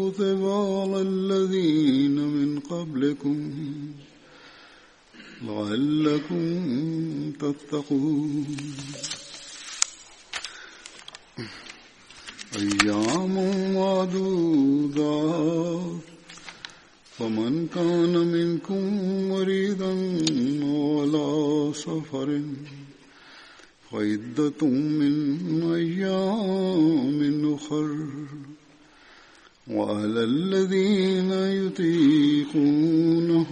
كتب على الذين من قبلكم لعلكم تتقون. أيام معدودات فمن كان منكم مريضا ولا سفر فعدة من أيام أخر. وعلى الذين يطيقونه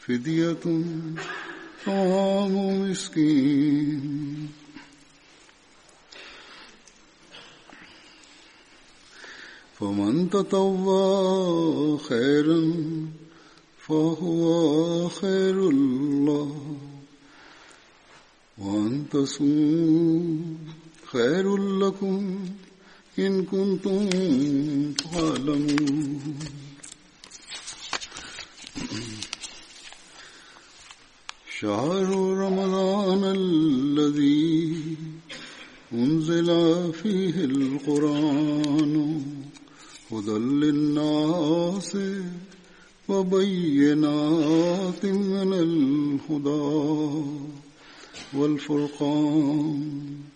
فدية طعام مسكين. فمن تطوى خيرا فهو خير الله وأن تصوموا خير لكم إن كنتم تعلمون. شهر رمضان الذي أنزل فيه القرآن هدى للناس وبينات من الهدى والفرقان.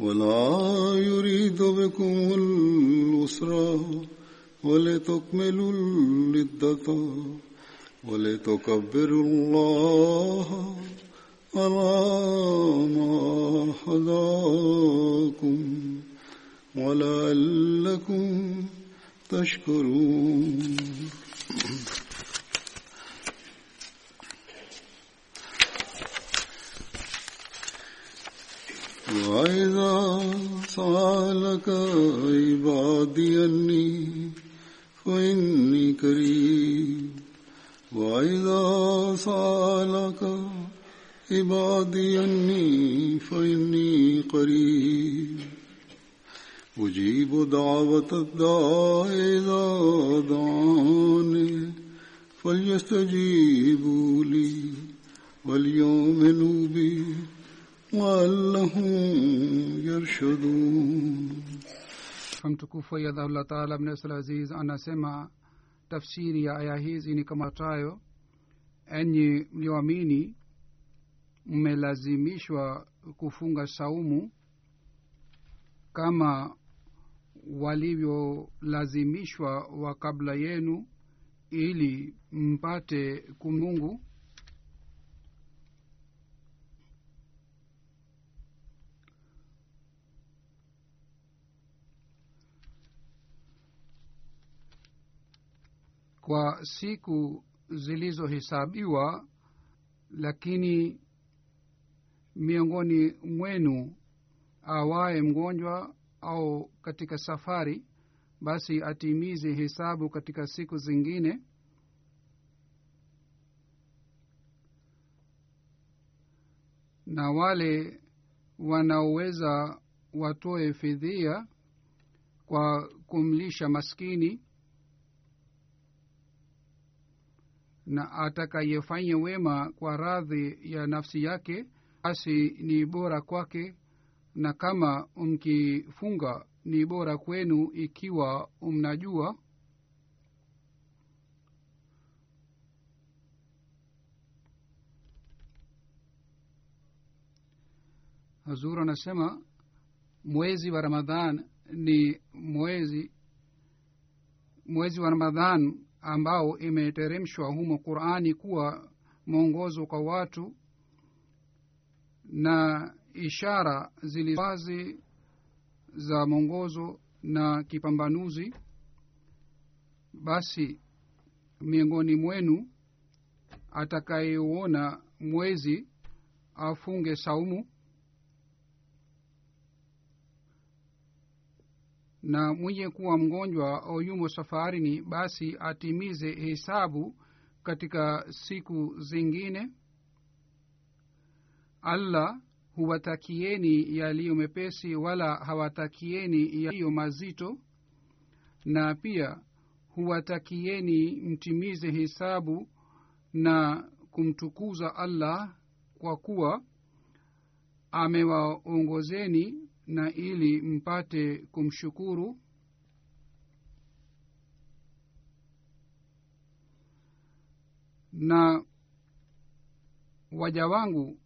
ولا يريد بكم العسر ولتكملوا العدة ولتكبروا الله على ما هداكم ولعلكم تشكرون. وإذا سألك عبادي أني فإني قريب. وإذا سألك عبادي أني فإني قريب. أجيب دعوة الداع إذا دعاني فليستجيبوا لي وليؤمنوا بي. Mtukufu yadhahullah taala abnesal aziz anasema tafsiri ya aya hizi ni kama tayo. Enyi mlioamini mmelazimishwa kufunga saumu kama walivyolazimishwa wa kabla yenu ili mpate kumungu kwa siku zilizohesabiwa lakini miongoni mwenu awaye mgonjwa au katika safari basi atimize hesabu katika siku zingine. Na wale wanaoweza watoe fidhia kwa kumlisha maskini na atakayefanya wema kwa radhi ya nafsi yake basi ni bora kwake na kama mkifunga ni bora kwenu ikiwa mnajua. Hazur anasema mwezi wa ramadhan ni mwezi mwezi wa ramadhan ambao imeteremshwa humo qurani kuwa mwongozo kwa watu na ishara ziliwazi za mwongozo na kipambanuzi basi miongoni mwenu atakayeuona mwezi afunge saumu na mwenye kuwa mgonjwa au yumo safarini basi atimize hesabu katika siku zingine. Allah huwatakieni yaliyo mepesi wala hawatakieni yaliyo mazito na pia huwatakieni mtimize hesabu na kumtukuza allah kwa kuwa amewaongozeni na ili mpate kumshukuru na waja wangu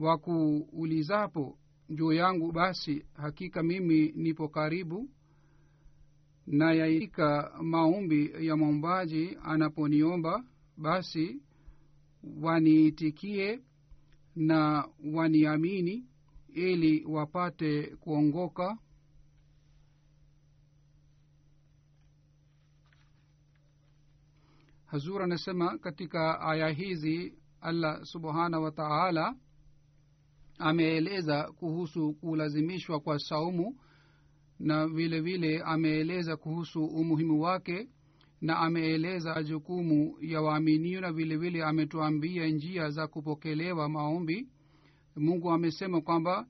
wakuulizapo juu yangu basi hakika mimi nipo karibu na yaika maombi ya mwombaji anaponiomba basi waniitikie na waniamini ili wapate kuongoka. Hazur anasema katika aya hizi allah subhanahu wa taala ameeleza kuhusu kulazimishwa kwa saumu na vile vile ameeleza kuhusu umuhimu wake na ameeleza jukumu ya waaminio na vile vile ametuambia njia za kupokelewa maombi mungu amesema kwamba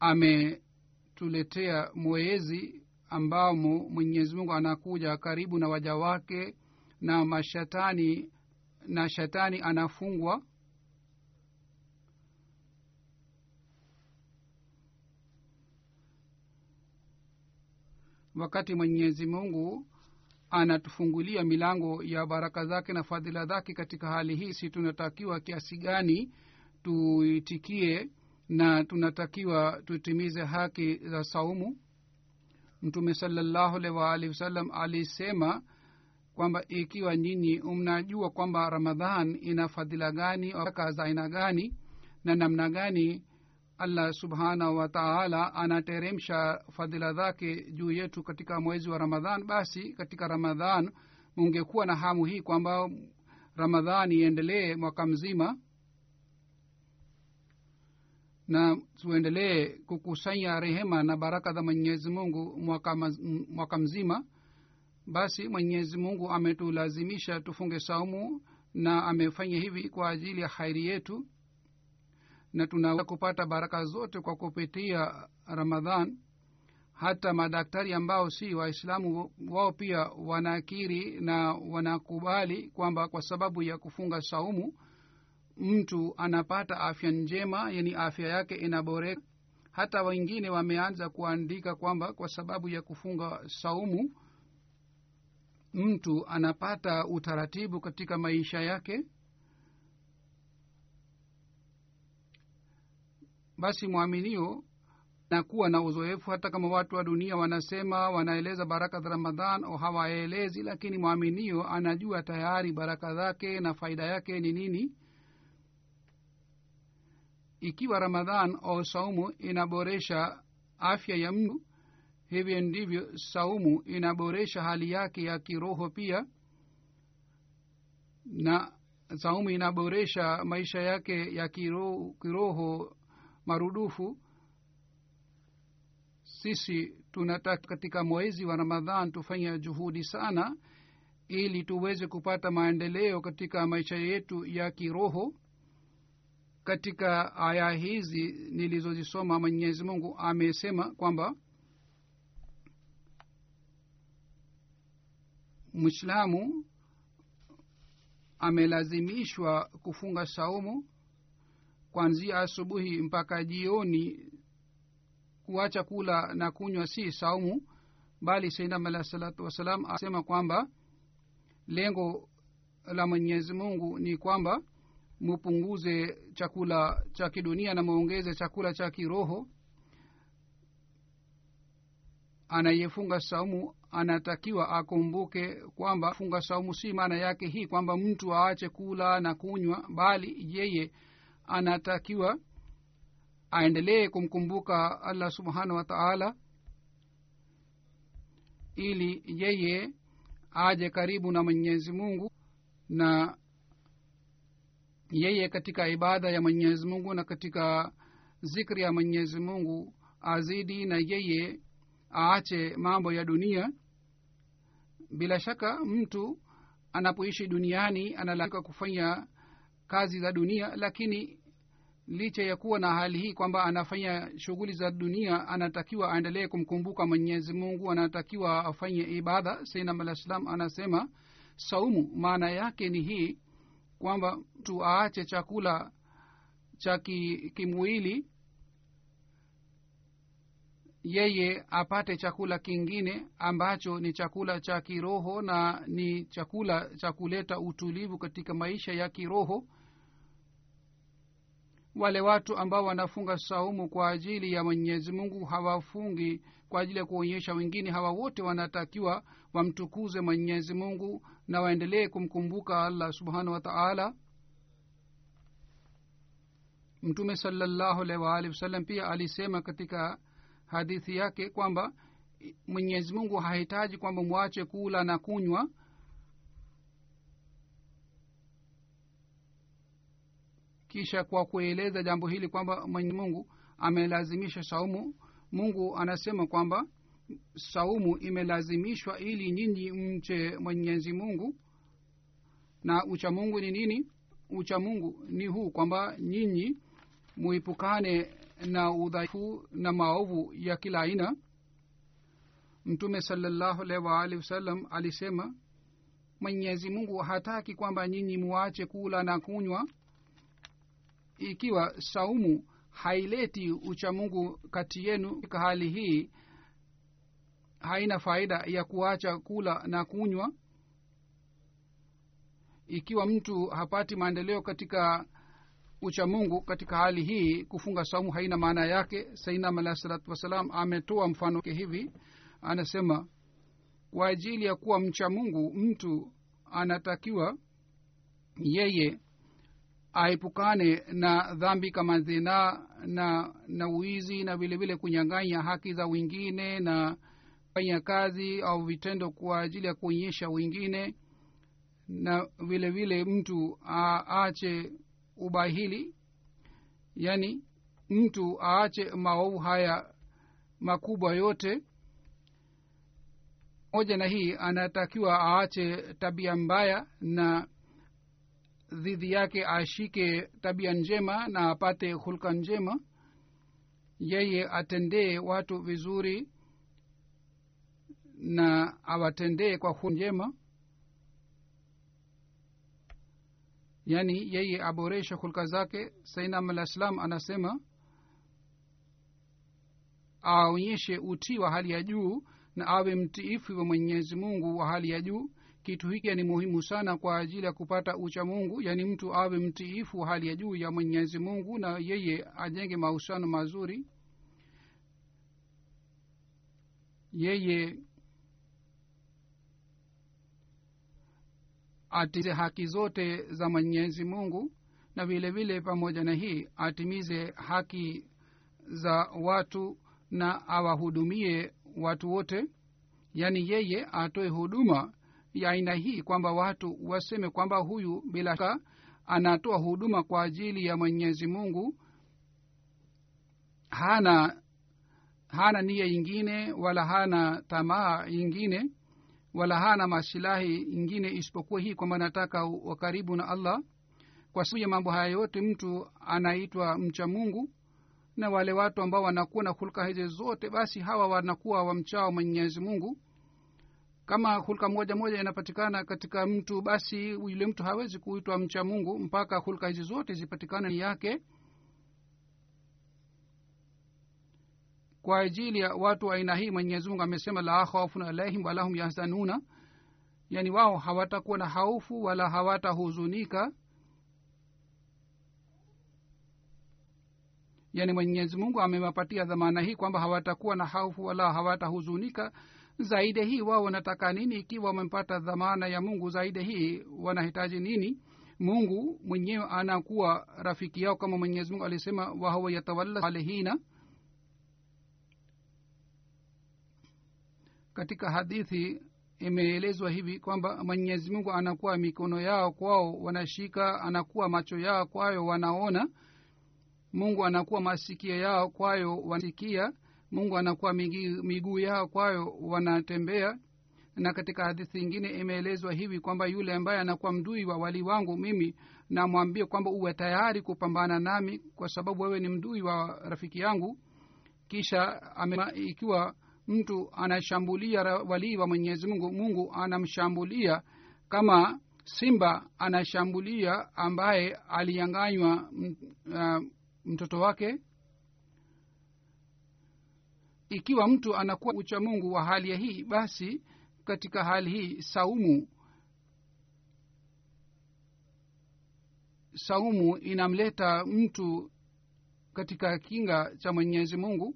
ametuletea mwezi ambamo mwenyezi mungu anakuja karibu na waja wake na mashatani na shetani anafungwa. Wakati mwenyezi mungu anatufungulia milango ya baraka zake na fadhila zake katika hali hii si tunatakiwa kiasi gani tuitikie na tunatakiwa tutimize haki za saumu. Mtume salallahu alaihi waalihi wasallam alisema kwamba ikiwa nyinyi mnajua kwamba ramadhan ina fadhila gani aka za aina gani na namna gani allah subhanahu wa taala anateremsha fadhila zake juu yetu katika mwezi wa ramadhan basi katika ramadhan mungekuwa na hamu hii kwamba ramadhan iendelee mwaka mzima na tuendelee kukusanya rehema na baraka za mwenyezi mungu mwaka, mwaka mzima. Basi mwenyezi mungu ametulazimisha tufunge saumu na amefanya hivi kwa ajili ya hairi yetu. Na tunaweza kupata baraka zote kwa kupitia ramadhan. Hata madaktari ambao si waislamu wao pia wanakiri na wanakubali kwamba kwa sababu ya kufunga saumu mtu anapata afya njema yani afya yake inaboreka. Hata wengine wameanza kuandika kwamba kwa sababu ya kufunga saumu mtu anapata utaratibu katika maisha yake. Basi mwaminio nakuwa na uzoefu hata kama watu wa dunia wanasema wanaeleza baraka za ramadhan au hawaelezi lakini mwaminio anajua tayari baraka zake na faida yake ni nini ikiwa ramadhan au saumu inaboresha afya ya mtu hivyo ndivyo saumu inaboresha hali yake ya kiroho pia na saumu inaboresha maisha yake ya kiroho, kiroho marudufu. Sisi tunataka katika mwezi wa ramadhan tufanye juhudi sana ili tuweze kupata maendeleo katika maisha yetu ya kiroho katika aya hizi nilizozisoma mwenyezi mungu amesema kwamba mwislamu amelazimishwa kufunga saumu kwanzia asubuhi mpaka jioni. Kuacha kula na kunywa si saumu bali sainam alahi salatu wassalam asema kwamba lengo la mwenyezi mungu ni kwamba mupunguze chakula cha kidunia na muongeze chakula cha kiroho. Anayefunga saumu anatakiwa akumbuke kwamba funga saumu si maana yake hii kwamba mtu aache kula na kunywa bali yeye anatakiwa aendelee kumkumbuka allah subhanahu wa taala ili yeye aje karibu na mwenyezi mungu na yeye katika ibada ya mwenyezi mungu na katika zikri ya mwenyezi mungu azidi na yeye aache mambo ya dunia. Bila shaka mtu anapoishi duniani analazimika kufanya kazi za dunia lakini licha ya kuwa na hali hii kwamba anafanya shughuli za dunia anatakiwa aendelee kumkumbuka mwenyezi mungu anatakiwa afanye ibada. Sainam alah salam anasema saumu maana yake ni hii kwamba mtu aache chakula cha kimwili yeye apate chakula kingine ambacho ni chakula cha kiroho na ni chakula cha kuleta utulivu katika maisha ya kiroho. Wale watu ambao wanafunga saumu kwa ajili ya mwenyezi mungu hawafungi kwa ajili ya kuonyesha wengine hawa wote wanatakiwa wamtukuze mwenyezi mungu na waendelee kumkumbuka allah subhanahu wa taala. Mtume salallahu alaihi waalihi wasallam pia alisema katika hadithi yake kwamba mwenyezi mungu hahitaji kwamba mwache kula na kunywa. Kisha kwa kueleza jambo hili kwamba mwenye mungu amelazimisha saumu mungu anasema kwamba saumu imelazimishwa ili nyinyi mche mwenyezi mungu. Na uchamungu ni nini? Uchamungu ni huu kwamba nyinyi muipukane na udhaifu na maovu ya kila aina. Mtume salallahu alaihi waalihi wasallam alisema mwenyezi mungu hataki kwamba nyinyi muache kula na kunywa. Ikiwa saumu haileti uchamungu kati yenu. Katika hali hii haina faida ya kuacha kula na kunywa. Ikiwa mtu hapati maendeleo katika uchamungu katika hali hii kufunga saumu haina maana yake. Sainam alahi salatu wassalam ametoa mfano hivi. Anasema kwa ajili ya kuwa mcha mungu mtu anatakiwa yeye aepukane na dhambi kama zinaa na na uizi na vile vile kunyang'anya haki za wengine na fanya kazi au vitendo kwa ajili ya kuonyesha wengine na vile vile mtu aache ubahili. Yani mtu aache maovu haya makubwa yote. Moja na hii anatakiwa aache tabia mbaya na dhidi yake ashike tabia njema na apate hulka njema. Yeye atendee watu vizuri na awatendee kwa hu njema. Yaani yeye aboreshe hulka zake. Sainam alah salam anasema aonyeshe utii wa hali ya juu na awe mtiifu wa mwenyezi mungu wa hali ya juu kitu hiki ni muhimu sana kwa ajili ya kupata ucha mungu yaani mtu awe mtiifu hali ya juu ya mwenyezi mungu na yeye ajenge mahusiano mazuri. Yeye atize haki zote za mwenyezi mungu na vile vile pamoja na hii atimize haki za watu na awahudumie watu wote. Yaani yeye atoe huduma ya aina hii kwamba watu waseme kwamba huyu bila shaka anatoa huduma kwa ajili ya mwenyezi mungu. Hana hana nia ingine wala hana tamaa ingine wala hana masilahi ingine isipokuwa hii kwamba nataka wakaribu na allah. Kwa sababu ya mambo haya yote mtu anaitwa mcha mungu na wale watu ambao wanakuwa na hulka hizi zote basi hawa wanakuwa wamchao mwenyezi mungu kama hulka moja moja inapatikana katika mtu basi yule mtu hawezi kuitwa mcha mungu mpaka hulka hizi zote zipatikane yake. Kwa ajili ya watu wa aina hii mwenyezi mungu amesema la khaufun alaihim walahum yahzanuna. Yaani wao hawatakuwa na haufu wala hawatahuzunika. Yaani mwenyezi mungu amewapatia dhamana hii kwamba hawatakuwa na haufu wala hawatahuzunika zaidi hii wao wanataka nini? Ikiwa wamepata dhamana ya mungu zaidi hii wanahitaji nini? Mungu mwenyewe anakuwa rafiki yao kama mwenyezi mungu alisema wahuwa yatawalla salihina. Katika hadithi imeelezwa hivi kwamba mwenyezi mungu anakuwa mikono yao kwao wanashika anakuwa macho yao kwayo wanaona. Mungu anakuwa masikio yao kwayo wanasikia mungu anakuwa miguu yao kwayo wanatembea. Na katika hadithi ingine imeelezwa hivi kwamba yule ambaye anakuwa mdui wa wali wangu mimi namwambia kwamba uwe tayari kupambana nami kwa sababu wewe ni mdui wa rafiki yangu. Kisha amema, ikiwa mtu anashambulia walii wa mwenyezi mungu mungu anamshambulia. Kama simba anashambulia ambaye aliyanganywa uh, mtoto wake ikiwa mtu anakuwa uchamungu wa hali ya hii basi katika hali hii saumu saumu inamleta mtu katika kinga cha mwenyezi mungu.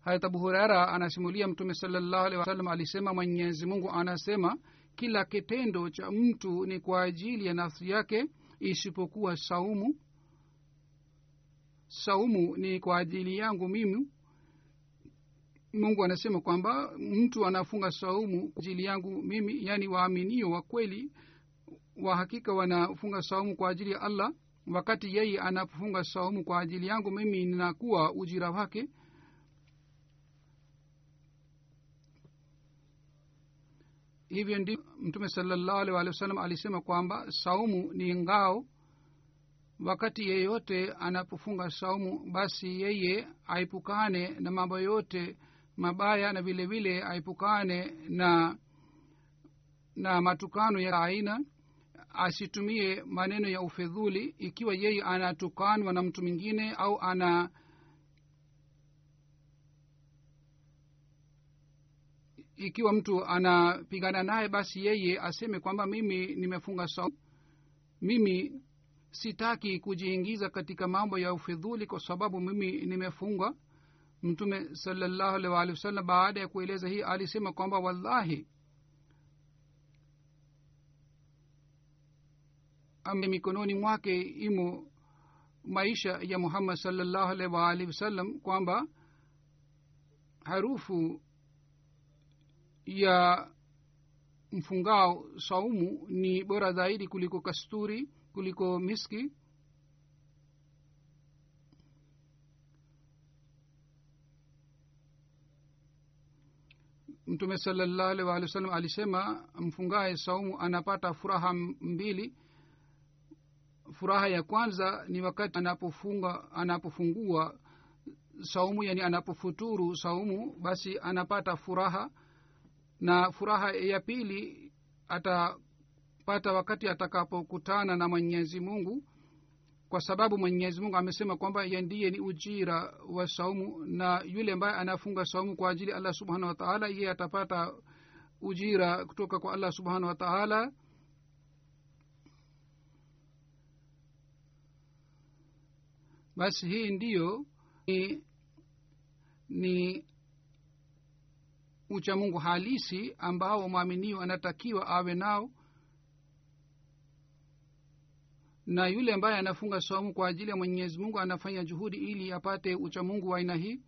Harat abu hurera anasimulia mtume salallahu alehi alisema mwenyezi mungu anasema kila kitendo cha mtu ni kwa ajili ya nafsi yake isipokuwa saumu. Saumu ni kwa ajili yangu mimi mungu anasema kwamba mtu anafunga saumu kwa ajili yangu mimi yaani waaminio wa kweli wa hakika wanafunga saumu kwa ajili ya allah. Wakati yeye anafunga saumu kwa ajili yangu mimi ninakuwa ujira wake. Hivyo ndi mtume salallahu alih wa sallam alisema kwamba saumu ni ngao. Wakati yeyote anapofunga saumu basi yeye aepukane na mambo yote mabaya na vile vile aepukane na na matukano ya aina asitumie maneno ya ufedhuli ikiwa yeye anatukanwa na mtu mwingine au ana ikiwa mtu anapigana naye basi yeye aseme kwamba mimi nimefunga saumu. Mimi sitaki kujiingiza katika mambo ya ufidhuli kwa sababu mimi nimefunga mtume salallahu alih waalihi wasallam baada ya kueleza hii alisema kwamba wallahi mikononi mwake imo maisha ya muhammad salallahu alaihi waalihi wasallam kwamba harufu ya mfungao saumu ni bora zaidi kuliko kasturi kuliko miski mtume salallahu alih walih wa salam alisema mfungaye saumu anapata furaha mbili. Furaha ya kwanza ni wakati anapofunga anapofungua saumu yani anapofuturu saumu basi anapata furaha. Na furaha ya pili atapata wakati atakapokutana na mwenyezi mungu kwa sababu mwenyezi mungu amesema kwamba ye ndiye ni ujira wa saumu na yule ambaye anafunga saumu kwa ajili allah subhanahu wataala ye atapata ujira kutoka kwa allah subhanahu wa taala. Basi hii ndiyo ni, ni uchamungu halisi ambao mwaminio anatakiwa awe nao na yule ambaye anafunga saumu kwa ajili ya mwenyezi mungu anafanya juhudi ili apate uchamungu wa aina hii?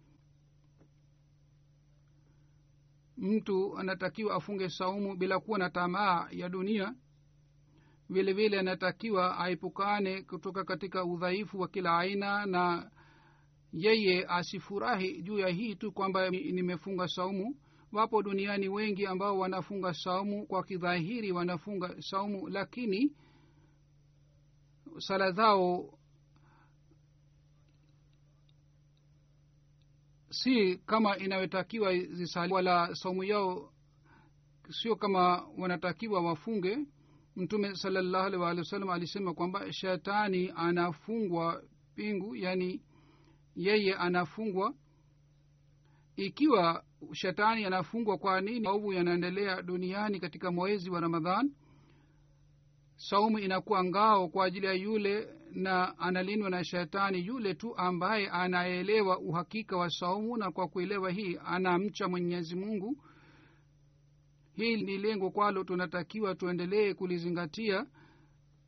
Mtu anatakiwa afunge saumu bila kuwa na tamaa ya dunia. Vile vile anatakiwa aepukane kutoka katika udhaifu wa kila aina na yeye asifurahi juu ya hii tu kwamba nimefunga saumu. Wapo duniani wengi ambao wanafunga saumu kwa kidhahiri wanafunga saumu lakini sala zao si kama inayotakiwa zisali wala saumu yao sio kama wanatakiwa wafunge. Mtume salallahu alih waalihi wasallam alisema kwamba shetani anafungwa pingu yani yeye anafungwa. Ikiwa shetani anafungwa kwa nini maovu yanaendelea duniani katika mwezi wa ramadhan saumu inakuwa ngao kwa ajili ya yule na analindwa na shetani yule tu ambaye anaelewa uhakika wa saumu na kwa kuelewa hii anamcha mwenyezi mungu. Hii ni lengo kwalo tunatakiwa tuendelee kulizingatia.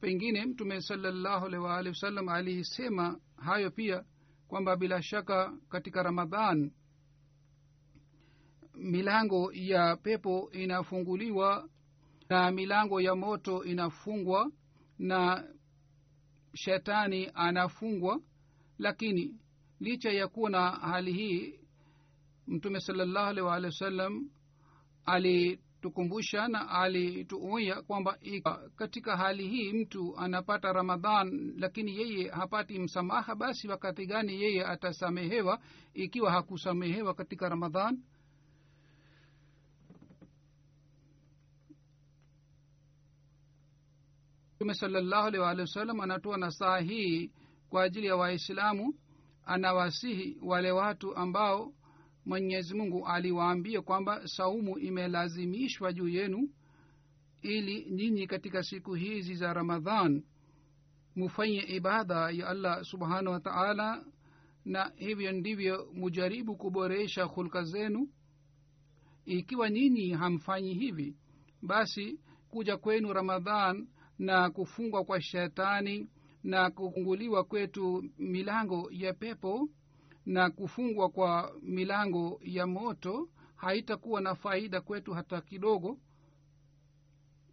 Pengine mtume salallahu alaihi waalihi wasallam aliisema hayo pia kwamba bila shaka katika ramadhan milango ya pepo inafunguliwa na milango ya moto inafungwa na shetani anafungwa. Lakini licha ya kuwa na hali hii mtume salallahu alaihi waalihi wasallam alitukumbusha na alituonya kwamba katika hali hii mtu anapata ramadhan lakini yeye hapati msamaha basi wakati gani yeye atasamehewa ikiwa hakusamehewa katika ramadhan mtume salallahu alaihi waalihi wasallam anatoa nasaha hii kwa ajili ya waislamu anawasihi wale watu ambao mwenyezi mungu aliwaambia kwamba saumu imelazimishwa juu yenu ili nyinyi katika siku hizi za ramadhan mufanye ibada ya allah subhanahu wa taala na hivyo ndivyo mujaribu kuboresha hulka zenu. Ikiwa nyinyi hamfanyi hivi basi kuja kwenu ramadhan na kufungwa kwa shetani na kufunguliwa kwetu milango ya pepo na kufungwa kwa milango ya moto haitakuwa na faida kwetu hata kidogo.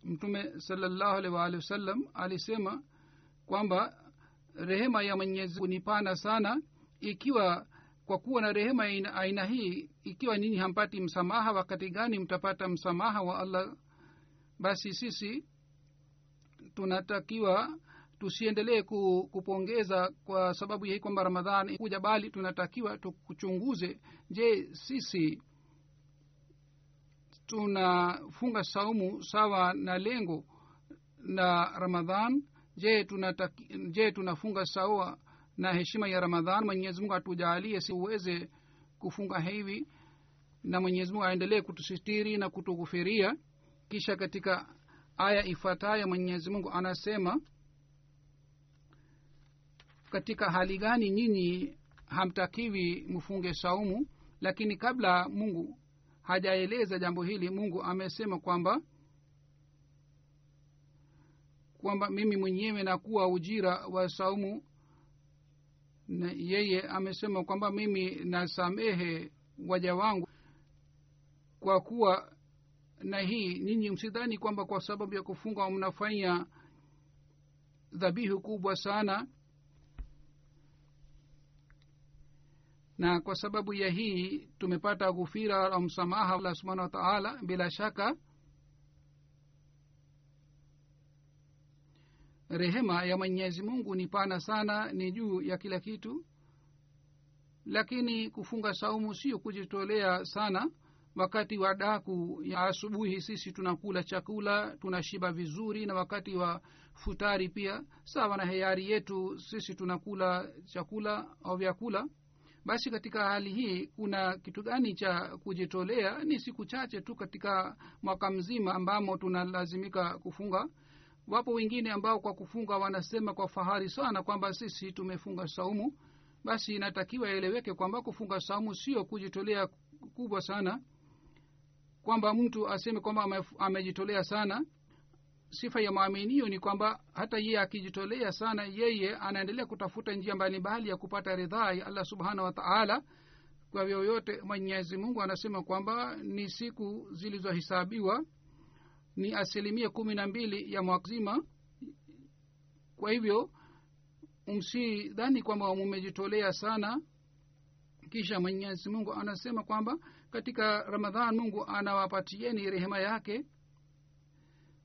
Mtume salallahu alaihi waalihi wasallam alisema kwamba rehema ya mwenyezi ni pana sana ikiwa kwa kuwa na rehema ya aina hii ikiwa nini hampati msamaha wakati gani mtapata msamaha wa allah? Basi sisi tunatakiwa tusiendelee kupongeza kwa sababu ya hii kwamba ramadhan kuja bali tunatakiwa tukuchunguze je sisi tunafunga saumu sawa na lengo na ramadhan? Je tunataki, je tunafunga sawa na heshima ya ramadhan? Mwenyezi mungu si uweze kufunga hivi na mwenyezi mungu aendelee kutusitiri na kutughufiria kisha katika aya ifuatayo mwenyezi mungu anasema katika hali gani nyinyi hamtakiwi mfunge saumu? Lakini kabla mungu hajaeleza jambo hili mungu amesema kwamba kwamba mimi mwenyewe nakuwa ujira wa saumu. Na yeye amesema kwamba mimi nasamehe waja wangu kwa kuwa na hii ninyi msidhani kwamba kwa sababu ya kufunga mnafanya dhabihu kubwa sana? Na kwa sababu ya hii tumepata ghufira la msamaha allah subhanahu wa taala bila shaka rehema ya mwenyezi mungu ni pana sana ni juu ya kila kitu. Lakini kufunga saumu sio kujitolea sana wakati wa daku ya asubuhi sisi tunakula chakula tunashiba vizuri na wakati wa futari pia sawa na heyari yetu sisi tunakula chakula au vyakula. Basi katika hali hii kuna kitu gani cha kujitolea? Ni siku chache tu katika mwaka mzima ambamo tunalazimika kufunga. Wapo wengine ambao kwa kufunga wanasema kwa fahari sana kwamba sisi tumefunga saumu. Basi inatakiwa eleweke kwamba kufunga saumu sio kujitolea kubwa sana kwamba mtu aseme kwamba amejitolea sana. Sifa ya maaminio ni kwamba hata yeye akijitolea sana yeye anaendelea kutafuta njia mbalimbali ya kupata ridhaa ya allah subhanahu wa taala. Kwa vyoyote mwenyezi mungu anasema kwamba ni siku zilizohesabiwa ni asilimia kumi na mbili ya mwaka zima kwa hivyo msidhani kwamba mumejitolea sana. Kisha mwenyezi mungu anasema kwamba katika ramadhan mungu anawapatieni rehema yake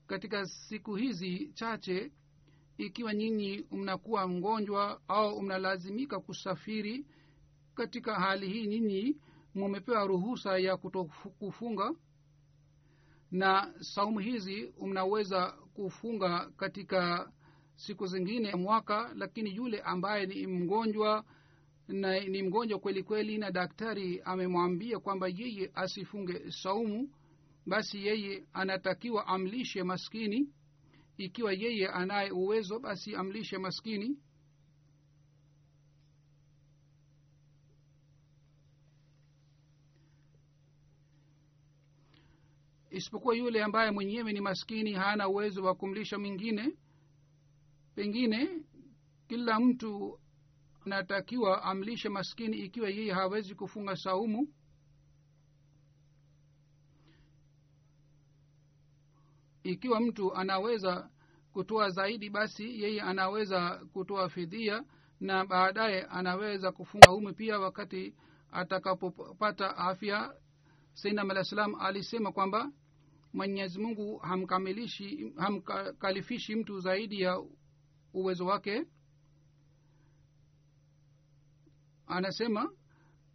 katika siku hizi chache ikiwa nyinyi mnakuwa mgonjwa au mnalazimika kusafiri. Katika hali hii nyinyi mumepewa ruhusa ya kutokufunga na saumu hizi mnaweza kufunga katika siku zingine mwaka lakini yule ambaye ni mgonjwa na ni mgonjwa kweli kweli na daktari amemwambia kwamba yeye asifunge saumu. Basi yeye anatakiwa amlishe maskini. Ikiwa yeye anaye uwezo basi amlishe maskini. Isipokuwa yule ambaye mwenyewe ni maskini hana uwezo wa kumlisha mwingine. Pengine kila mtu anatakiwa amlishe maskini ikiwa yeye hawezi kufunga saumu. Ikiwa mtu anaweza kutoa zaidi basi yeye anaweza kutoa fidhia na baadaye anaweza kufunga saumu pia wakati atakapopata afya. Sainam alah salam alisema kwamba mwenyezi mungu hamkamilishi hamkalifishi mtu zaidi ya uwezo wake anasema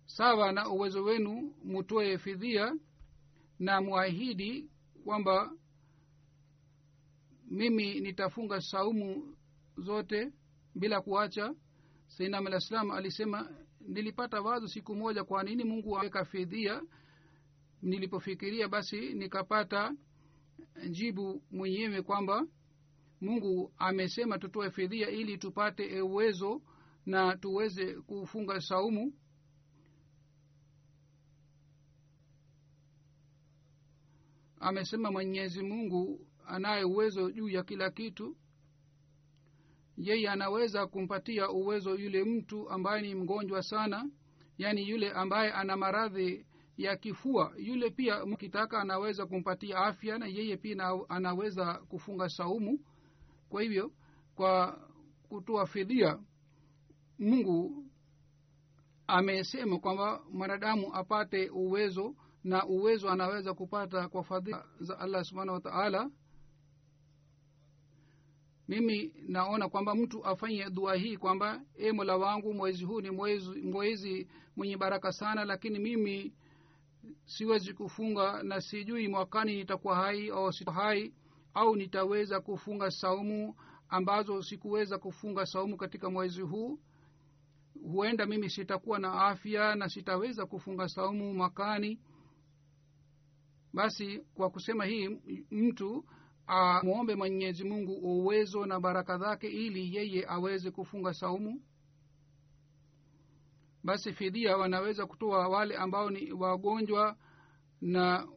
sawa na uwezo wenu mutoe fidhia na mwahidi kwamba mimi nitafunga saumu zote bila kuacha. Sainam alah alisema nilipata wazo siku moja kwa nini mungu aweka fidhia? Nilipofikiria basi nikapata jibu mwenyewe kwamba mungu amesema tutoe fidhia ili tupate uwezo na tuweze kufunga saumu. Amesema mwenyezi mungu anaye uwezo juu ya kila kitu. Yeye anaweza kumpatia uwezo yule mtu ambaye ni mgonjwa sana yaani yule ambaye ana maradhi ya kifua. Yule pia kitaka anaweza kumpatia afya na yeye pia anaweza kufunga saumu. Kwa hivyo kwa kutoa fidia mungu amesema kwamba mwanadamu apate uwezo na uwezo anaweza kupata kwa fadhila za allah subhanahu wa taala. Mimi naona kwamba mtu afanye dua hii kwamba e mola wangu mwezi huu ni mwezi, mwezi mwenye baraka sana lakini mimi siwezi kufunga na sijui mwakani nitakuwa hai au hai au nitaweza kufunga saumu ambazo sikuweza kufunga saumu katika mwezi huu huenda mimi sitakuwa na afya na sitaweza kufunga saumu mwakani. Basi kwa kusema hii mtu amwombe mwenyezi mungu uwezo na baraka zake ili yeye aweze kufunga saumu. Basi fidia wanaweza kutoa wale ambao ni wagonjwa na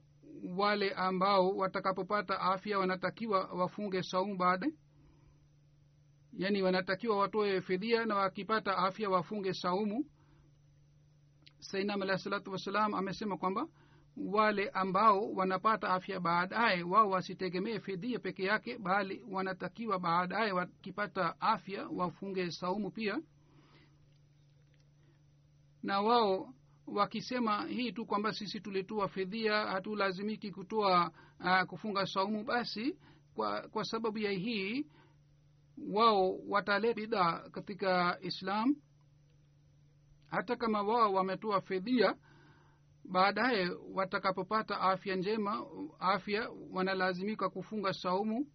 wale ambao watakapopata afya wanatakiwa wafunge saumu baada yaani wanatakiwa watoe fidhia na wakipata afya wafunge saumu. Sainam alahi salatu wassalam amesema kwamba wale ambao wanapata afya baadaye wao wasitegemee fidhia peke yake bali wanatakiwa baadaye wakipata afya wafunge saumu pia. Na wao wakisema hii tu kwamba sisi tulitoa fidhia hatulazimiki kutoa uh, kufunga saumu basi kwa kwa sababu ya hii wao wataleta bidhaa katika islam. Hata kama wao wametoa fidhia baadaye watakapopata afya njema afya wanalazimika kufunga saumu.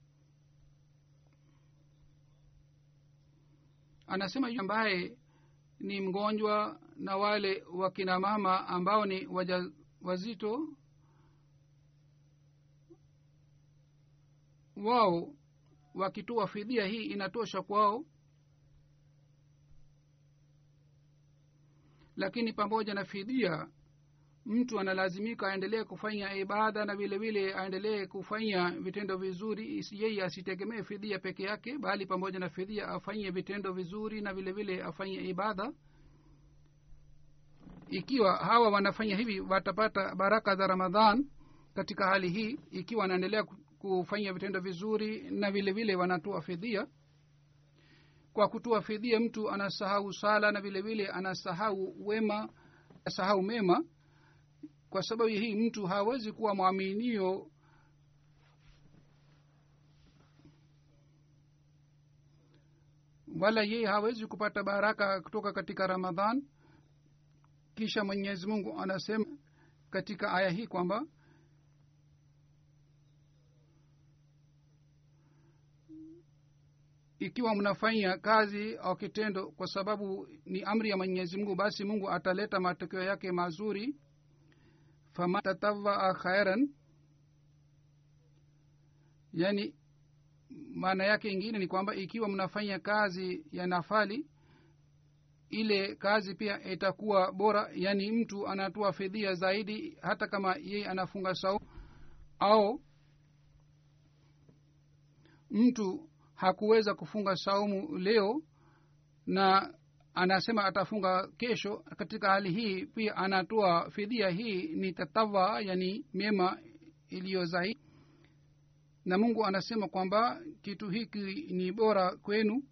Anasema ambaye ni mgonjwa na wale wakina mama ambao ni waja, wazito wao wakitoa fidia hii inatosha kwao. Lakini pamoja na fidia mtu analazimika aendelee kufanya ibada na vile vile aendelee kufanya vitendo vizuri. Yeye asitegemee fidhia peke yake bali pamoja na fidhia afanye vitendo vizuri na vile vile afanye ibada. Ikiwa hawa wanafanya hivi watapata baraka za ramadhan katika hali hii ikiwa wanaendelea kufanya vitendo vizuri na vile vile wanatoa fidhia. Kwa kutoa fidhia mtu anasahau sala na vile vile anasahau wema anasahau mema. Kwa sababu hii mtu hawezi kuwa mwaminio wala yeye hawezi kupata baraka kutoka katika ramadhan. Kisha mwenyezi mungu anasema katika aya hii kwamba ikiwa mnafanya kazi au kitendo kwa sababu ni amri ya mwenyezi mungu basi mungu ataleta matokeo yake mazuri. Faman khairan yani maana yake ingine ni kwamba ikiwa mnafanya kazi ya nafali ile kazi pia itakuwa bora yani mtu anatoa fidhia zaidi hata kama yeye anafunga sau au mtu hakuweza kufunga saumu leo na anasema atafunga kesho. Katika hali hii pia anatoa fidhia hii ni tatawa yani mema iliyo zaidi. Na mungu anasema kwamba kitu hiki ni bora kwenu.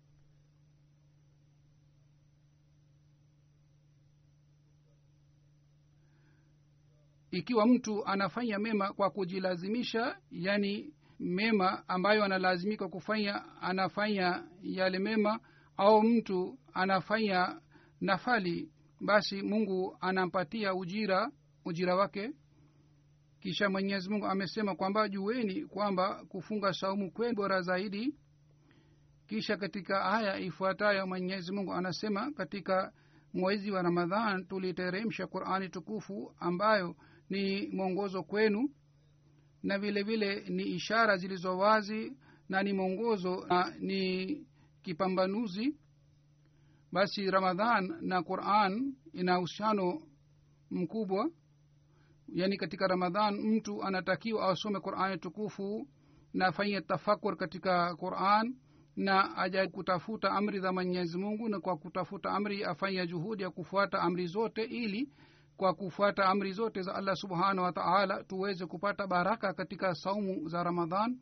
Ikiwa mtu anafanya mema kwa kujilazimisha yani mema ambayo analazimika kufanya anafanya yale mema au mtu anafanya nafali basi mungu anampatia ujira ujira wake. Kisha mwenyezi mungu amesema kwamba jueni kwamba kufunga saumu kwenu bora zaidi. Kisha katika aya ifuatayo mwenyezi mungu anasema katika mwezi wa ramadhan tuliteremsha qurani tukufu ambayo ni mwongozo kwenu na vile vile ni ishara zilizo wazi na ni mwongozo na ni kipambanuzi basi ramadhan na quran ina uhusiano mkubwa. Yaani katika ramadhan mtu anatakiwa asome qurani tukufu na afanye tafakur katika quran na aja kutafuta amri za mwenyezi mungu na kwa kutafuta amri afanya juhudi ya kufuata amri zote ili kwa kufuata amri zote za allah subhanahu wa taala tuweze kupata baraka katika saumu za ramadhan.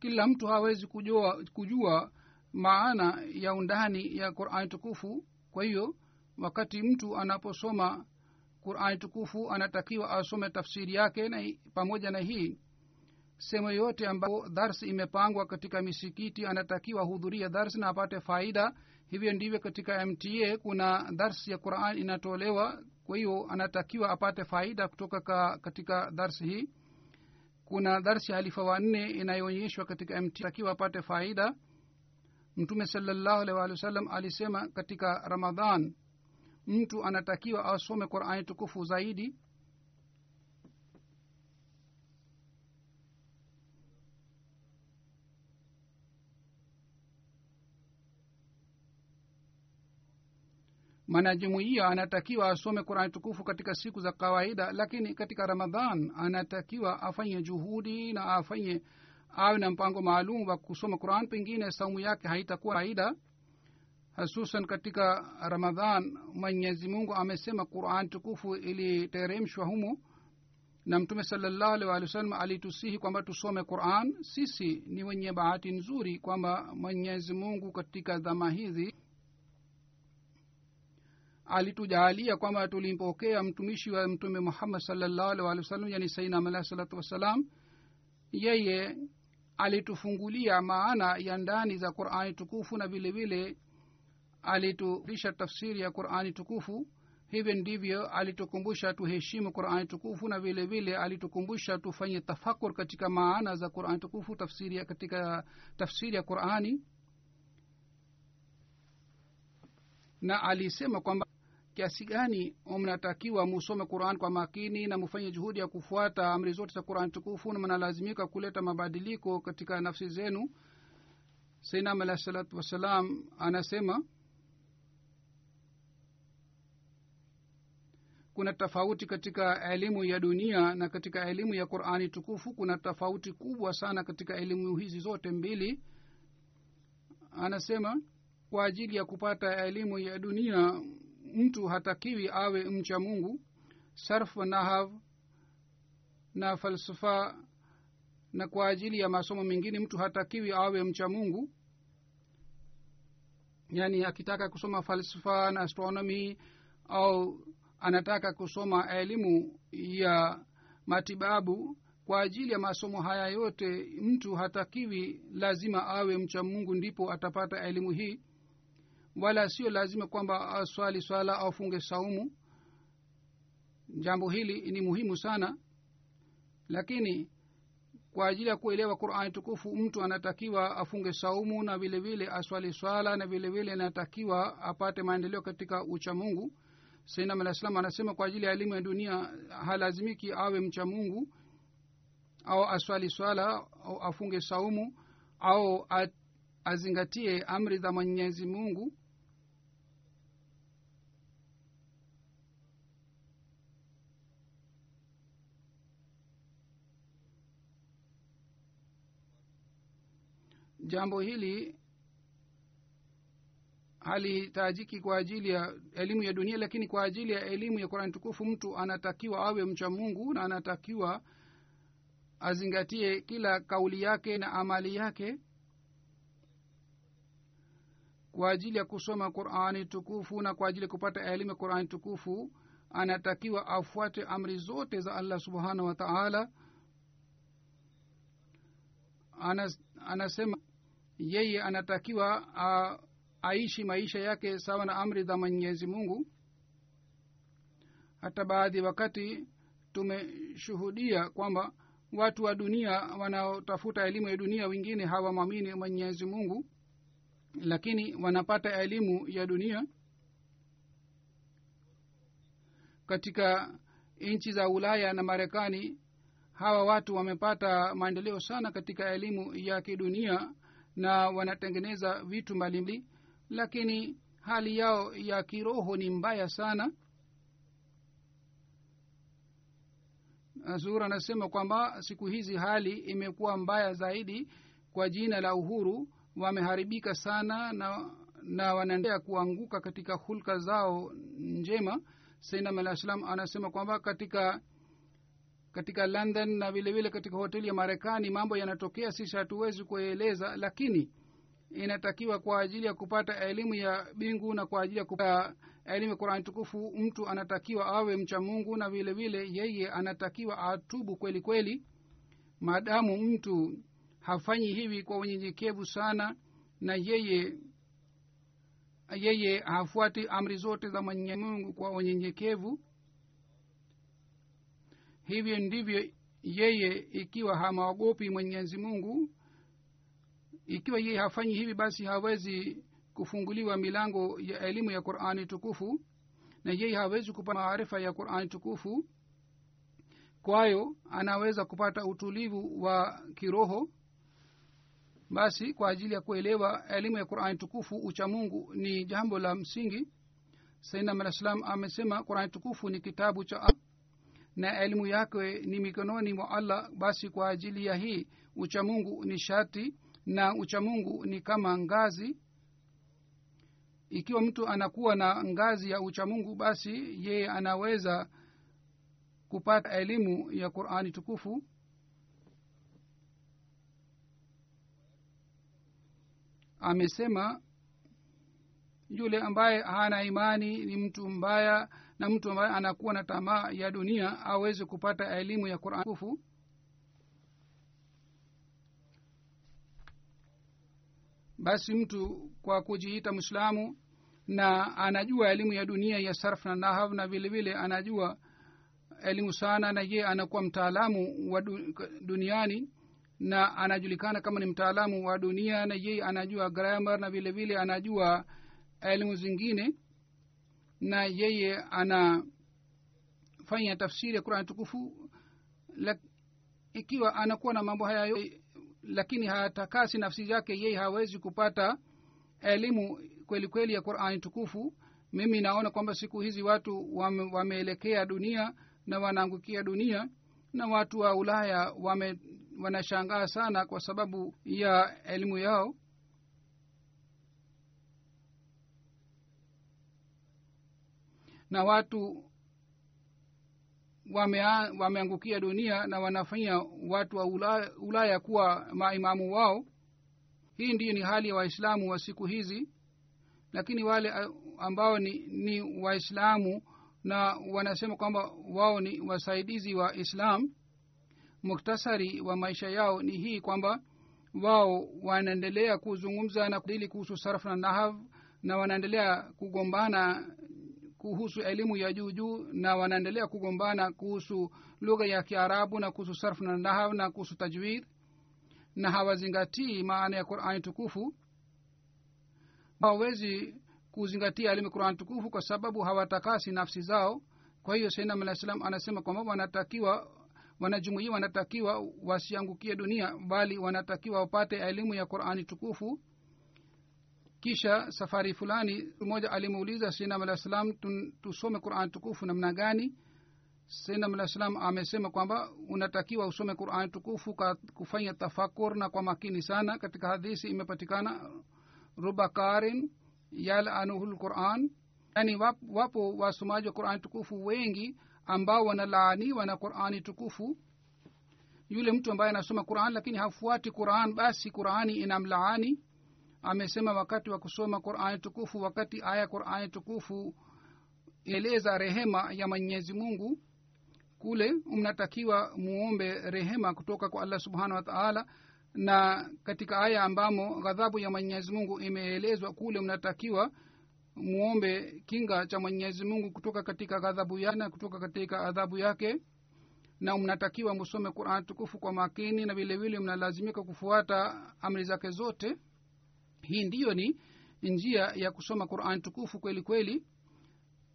Kila mtu hawezi kujua, kujua maana ya undani ya qurani tukufu. Kwa hiyo wakati mtu anaposoma qurani tukufu anatakiwa asome tafsiri yake na pamoja na hii sehemu yoyote ambapo darsi imepangwa katika misikiti anatakiwa hudhuria darsi na apate faida. Hivyo ndivyo katika mta kuna darsi ya quran inatolewa. Kwa hiyo anatakiwa apate faida kutoka ka, katika darsi hii. Kuna darsi ya halifa wanne inayoonyeshwa katika mt takiwa apate faida. Mtume salallahu alih walih wa sallam alisema katika ramadhan mtu anatakiwa asome qurani tukufu zaidi mwanajumuiya anatakiwa asome qurani tukufu katika siku za kawaida lakini katika ramadhan anatakiwa afanye juhudi na afanye awe na mpango maalum wa kusoma quran. Pengine saumu yake haitakuwa faida hususan katika ramadhan. Mwenyezi mungu amesema quran tukufu iliteremshwa humo na mtume salallahu alih walih wasallam alitusihi kwamba tusome quran. Sisi ni wenye bahati nzuri kwamba mwenyezi mungu katika dhama hizi alitujaalia kwamba tulimpokea mtumishi wa mtume muhammad salllahu alih walih yani sainam wassalam. Yeye alitufungulia maana ya ndani za qurani tukufu na vile vile alitufundisha tafsiri ya qurani tukufu. Hivyo ndivyo alitukumbusha tuheshimu qurani tukufu na vile vile alitukumbusha tufanye tafakur katika maana za qurani tukufu tafsiri katika tafsiri ya qurani. Na alisema kwamba kiasi gani mnatakiwa musome quran kwa makini na mufanye juhudi ya kufuata amri zote za quran tukufu na mnalazimika kuleta mabadiliko katika nafsi zenu? Sainam alah salatu wassalam anasema kuna tofauti katika elimu ya dunia na katika elimu ya qurani tukufu. Kuna tofauti kubwa sana katika elimu hizi zote mbili. Anasema kwa ajili ya kupata elimu ya dunia mtu hatakiwi awe mcha mungu sarf nahav na falsafa na kwa ajili ya masomo mengine mtu hatakiwi awe mcha mungu. Yaani akitaka kusoma falsafa na astronomy au anataka kusoma elimu ya matibabu kwa ajili ya masomo haya yote mtu hatakiwi lazima awe mcha mungu ndipo atapata elimu hii wala sio lazima kwamba aswali swala au saumu. Jambo hili ni muhimu sana. Lakini kwa ajili ya kuelewa qurani tukufu mtu anatakiwa afunge saumu na vile vile aswali swala na vile vile anatakiwa apate maendeleo katika ucha mungu. Sainam alah salam anasema kwa ajili ya elimu ya dunia halazimiki awe mcha mungu au aswali swala au afunge saumu au azingatie amri za mwenyezi mungu jambo hili halihitajiki kwa ajili ya elimu ya dunia lakini kwa ajili ya elimu ya qurani tukufu mtu anatakiwa awe mcha mungu na anatakiwa azingatie kila kauli yake na amali yake kwa ajili ya kusoma qurani tukufu na kwa ajili ya kupata elimu ya qurani tukufu. Anatakiwa afuate amri zote za allah subhanahu wa taala. Anas, anasema yeye anatakiwa a, aishi maisha yake sawa na amri za mwenyezi mungu. Hata baadhi wakati tumeshuhudia kwamba watu wa dunia wanaotafuta elimu ya dunia wengine hawamwamini mwenyezi mungu lakini wanapata elimu ya dunia. Katika nchi za ulaya na marekani hawa watu wamepata maendeleo sana katika elimu ya kidunia na wanatengeneza vitu mbalimbali lakini hali yao ya kiroho ni mbaya sana. Azur anasema kwamba siku hizi hali imekuwa mbaya zaidi kwa jina la uhuru. Wameharibika sana na na wanaendea kuanguka katika hulka zao njema. Sainam alah salam anasema kwamba katika katika london na vilevile vile katika hoteli ya marekani mambo yanatokea sisi hatuwezi kueleza lakini inatakiwa kwa ajili ya kupata elimu ya bingu na kwa ajili ya kupata elimu ya qurani tukufu mtu anatakiwa awe mcha mungu na vile vile yeye anatakiwa atubu kweli kweli. Maadamu mtu hafanyi hivi kwa unyenyekevu sana na yeye yeye hafuati amri zote za mwenye mungu kwa unyenyekevu hivyo ndivyo yeye ikiwa hamaogopi mwenyezi mungu ikiwa yeye hafanyi hivi basi hawezi kufunguliwa milango ya elimu ya qurani tukufu na yeye hawezi kupata maarifa ya qurani tukufu. Kwayo anaweza kupata utulivu wa kiroho basi kwa ajili ya kuelewa elimu ya qurani tukufu uchamungu ni jambo la msingi. Sainam alah salam amesema qurani tukufu ni kitabu cha na elimu yake ni mikononi mwa allah basi kwa ajili ya hii uchamungu ni shati na uchamungu ni kama ngazi. Ikiwa mtu anakuwa na ngazi ya uchamungu basi yeye anaweza kupata elimu ya qurani tukufu. Amesema yule ambaye hana imani ni mtu mbaya na mtu ambaye anakuwa na tamaa ya dunia aweze kupata elimu ya quran kufu basi mtu kwa kujiita mwislamu na anajua elimu ya dunia ya sarf na nahav na vile vile anajua elimu sana na ye anakuwa mtaalamu wa duniani na anajulikana kama ni mtaalamu wa dunia na yeye anajua grammar na vile vile anajua elimu zingine na yeye anafanya tafsiri ya qurani tukufu ikiwa anakuwa na mambo haya yote lakini hatakasi nafsi yake yeye hawezi kupata elimu kweli kweli ya qurani tukufu. Mimi naona kwamba siku hizi watu wame, wameelekea dunia na wanaangukia dunia na watu wa ulaya wame wanashangaa sana kwa sababu ya elimu yao na watu wamea- wameangukia dunia na wanafanya watu wa ulaya, ulaya kuwa maimamu wao. Hii ndiyo ni hali ya waislamu wa siku hizi lakini wale ambao ni, ni waislamu na wanasema kwamba wao ni wasaidizi wa islam muktasari wa maisha yao ni hii kwamba wao wanaendelea kuzungumza na kudili kuhusu sarf na nahav na wanaendelea kugombana kuhusu elimu ya juu juu na wanaendelea kugombana kuhusu lugha ya kiarabu na kuhusu sarfu na nahav na kuhusu tajwid na hawazingatii maana ya qurani tukufu. Hawawezi kuzingatia elimu ya qurani tukufu kwa sababu hawatakasi nafsi zao. Kwa hiyo sainam alah salam anasema kwamba wanatakiwa wanajumuia wanatakiwa wasiangukie dunia bali wanatakiwa wapate elimu ya qurani tukufu kisha safari fulani mmoja alimuuliza sainam alah salam tusome quran tukufu namna gani? Sainam alah salam amesema kwamba unatakiwa usome quran tukufu kufanya tafakur na kwa makini sana. Katika hadisi imepatikana rubakarin yalanuhu lquran yani wap, wapo wasomaji wa qurani tukufu wengi ambao wanalaaniwa na qurani tukufu. Yule mtu ambaye anasoma quran lakini hafuati quran basi qurani inamlaani amesema wakati wa kusoma qurani tukufu wakati aya qurani tukufu eleza rehema ya mwenyezi mungu kule mnatakiwa muombe rehema kutoka kwa allah subhanahu wa taala. Na katika aya ambamo ghadhabu ya mwenyezi mungu imeelezwa kule mnatakiwa muombe kinga cha mwenyezi mungu kutoka katika ghadhabu yana na kutoka katika adhabu yake. Na mnatakiwa musome qurani tukufu kwa makini na vile vile mnalazimika kufuata amri zake zote hii ndiyo ni njia ya kusoma quran tukufu kweli kweli.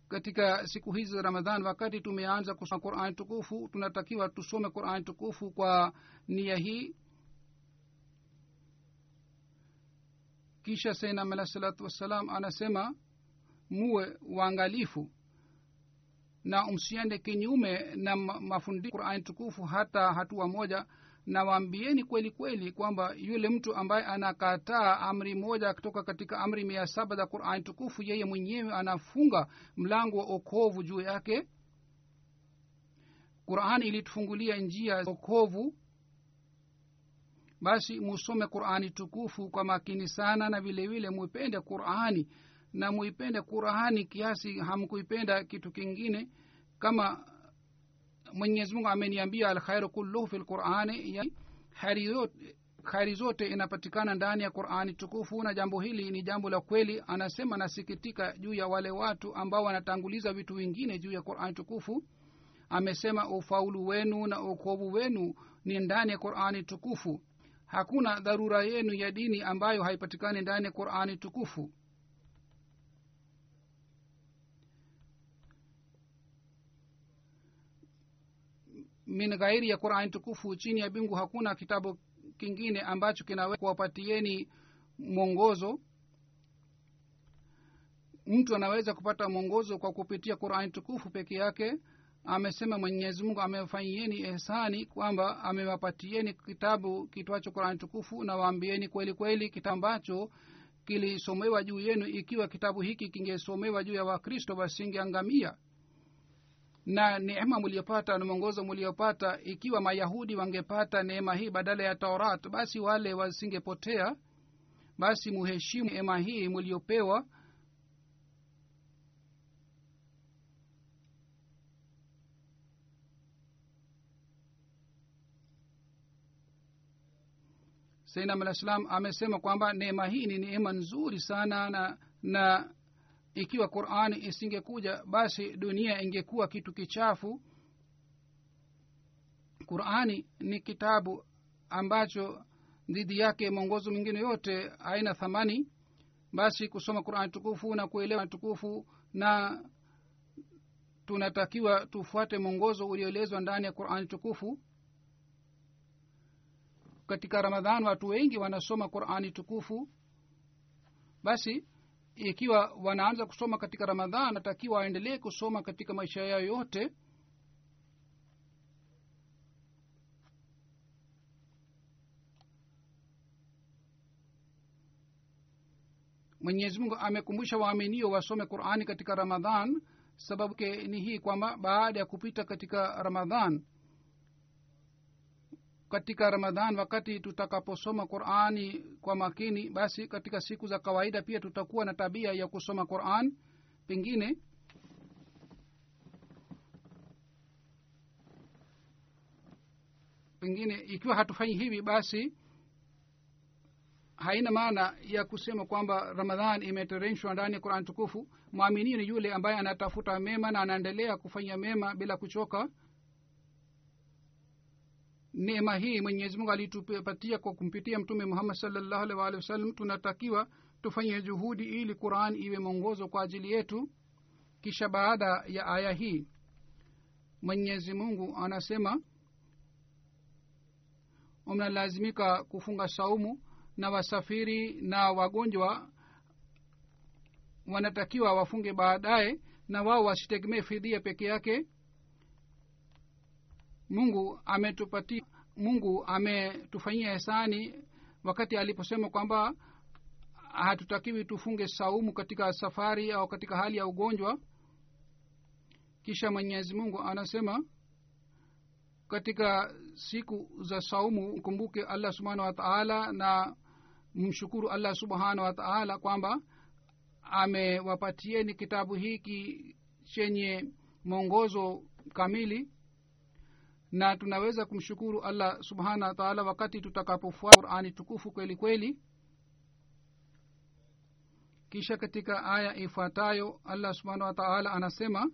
Katika siku hizi za ramadhan wakati tumeanza kusoma quran tukufu tunatakiwa tusome quran tukufu kwa nia hii. Kisha sainam alah salatu wassalam anasema muwe waangalifu na msiende kinyume na mafundi qurani tukufu hata hatua moja na waambieni kweli kweli kwamba yule mtu ambaye anakataa amri moja kutoka katika amri mia saba za qurani tukufu yeye mwenyewe anafunga mlango wa okovu juu yake. Qurani ilitufungulia njia okovu basi musome qurani tukufu kwa makini sana na vile vile muipende qurani na muipende qurani kiasi hamkuipenda kitu kingine. Kama mwenyezi mungu ameniambia alkhairu kulluhu fi lqurani kheri zote inapatikana ndani ya qurani tukufu na jambo hili ni jambo la kweli. Anasema nasikitika juu ya wale watu ambao wanatanguliza vitu vingine juu ya qurani tukufu. Amesema ufaulu wenu na ukovu wenu ni ndani ya qurani tukufu. Hakuna dharura yenu ya dini ambayo haipatikani ndani ya qurani tukufu min ghairi ya qurani tukufu chini ya bingu hakuna kitabu kingine ambacho kinaweza kuwapatieni mwongozo. Mtu anaweza kupata mwongozo kwa kupitia qurani tukufu peke yake. Amesema mwenyezi mungu amefanyieni ehsani kwamba amewapatieni kitabu kitwacho qurani tukufu na waambieni kweli kweli kitabu ambacho kilisomewa juu yenu. Ikiwa kitabu hiki kingesomewa juu ya wakristo wasingeangamia na neema mliopata na mwongozo mliyopata ikiwa mayahudi wangepata neema hii badala ya taurat basi wale wasingepotea. Basi muheshimu neema hii mliyopewa sainam alah salam amesema kwamba neema hii ni neema nzuri sana na na ikiwa qurani isingekuja basi dunia ingekuwa kitu kichafu. Qurani ni kitabu ambacho dhidi yake mwongozo mwingine yote haina thamani. Basi kusoma qurani tukufu na kuelewa tukufu na tunatakiwa tufuate mwongozo ulioelezwa ndani ya qurani tukufu. Katika ramadhan watu wengi wanasoma qurani tukufu. Basi ikiwa wanaanza kusoma katika ramadhan natakiwa waendelee kusoma katika maisha yao yote. Mwenyezi mungu amekumbusha waaminio wasome qurani katika ramadhan. Sababu ke ni hii kwamba baada ya kupita katika ramadhan katika ramadhan wakati tutakaposoma qurani kwa makini basi katika siku za kawaida pia tutakuwa na tabia ya kusoma quran. Pengine pengine ikiwa hatufanyi hivi basi haina maana ya kusema kwamba ramadhan imeteremshwa ndani ya qurani tukufu. Mwaminio ni yule ambaye anatafuta mema na anaendelea kufanya mema bila kuchoka neema hii mwenyezi mungu alitupatia kwa kumpitia mtume muhammad salllahu alih waalihi wasallam. Tunatakiwa tufanye juhudi ili quran iwe mwongozo kwa ajili yetu. Kisha baada ya aya hii mwenyezi mungu anasema mnalazimika kufunga saumu na wasafiri na wagonjwa. Wanatakiwa wafunge baadaye na wao wasitegemee fidhia peke yake. Mungu ametupatia mungu ametufanyia hesani wakati aliposema kwamba hatutakiwi tufunge saumu katika safari au katika hali ya ugonjwa. Kisha mwenyezi mungu anasema katika siku za saumu mkumbuke allah subhanahu wa taala na mshukuru allah subhanahu wa taala kwamba amewapatieni kitabu hiki chenye mwongozo kamili na tunaweza kumshukuru allah subhana wa taala wakati tutakapofuata qurani tukufu kweli kweli. Kisha katika aya ifuatayo allah subhanahu wa taala anasema